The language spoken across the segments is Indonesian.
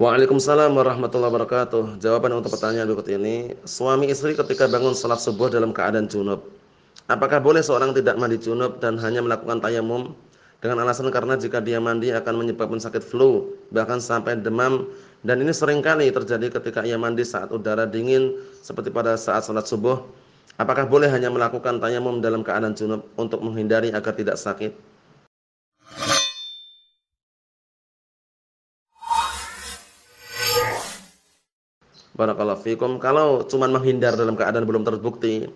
Waalaikumsalam warahmatullahi wabarakatuh. Jawaban untuk pertanyaan berikut ini, suami istri ketika bangun salat subuh dalam keadaan junub, apakah boleh seorang tidak mandi junub dan hanya melakukan tayamum dengan alasan karena jika dia mandi akan menyebabkan sakit flu, bahkan sampai demam dan ini sering kali terjadi ketika ia mandi saat udara dingin seperti pada saat salat subuh. Apakah boleh hanya melakukan tayamum dalam keadaan junub untuk menghindari agar tidak sakit? Barakallahu fikum. Kalau cuma menghindar dalam keadaan belum terbukti,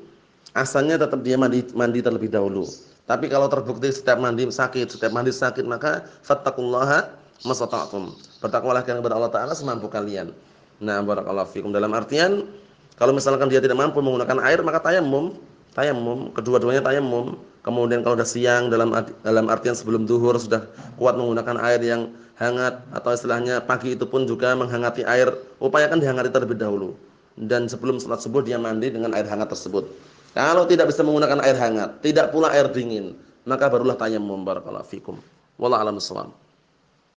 asalnya tetap dia mandi mandi terlebih dahulu. Tapi kalau terbukti setiap mandi sakit, setiap mandi sakit, maka fattaqullaha masata'tum. Bertakwalah kepada Allah taala semampu kalian. Nah, barakallahu fikum. Dalam artian kalau misalkan dia tidak mampu menggunakan air, maka tayamum. Tayamum, kedua-duanya tayamum. Kemudian kalau sudah siang dalam dalam artian sebelum duhur sudah kuat menggunakan air yang hangat atau istilahnya pagi itu pun juga menghangati air, upayakan dihangati terlebih dahulu. Dan sebelum sholat subuh dia mandi dengan air hangat tersebut. Kalau tidak bisa menggunakan air hangat, tidak pula air dingin, maka barulah tayamum barakallahu fikum. Wallahu a'lam.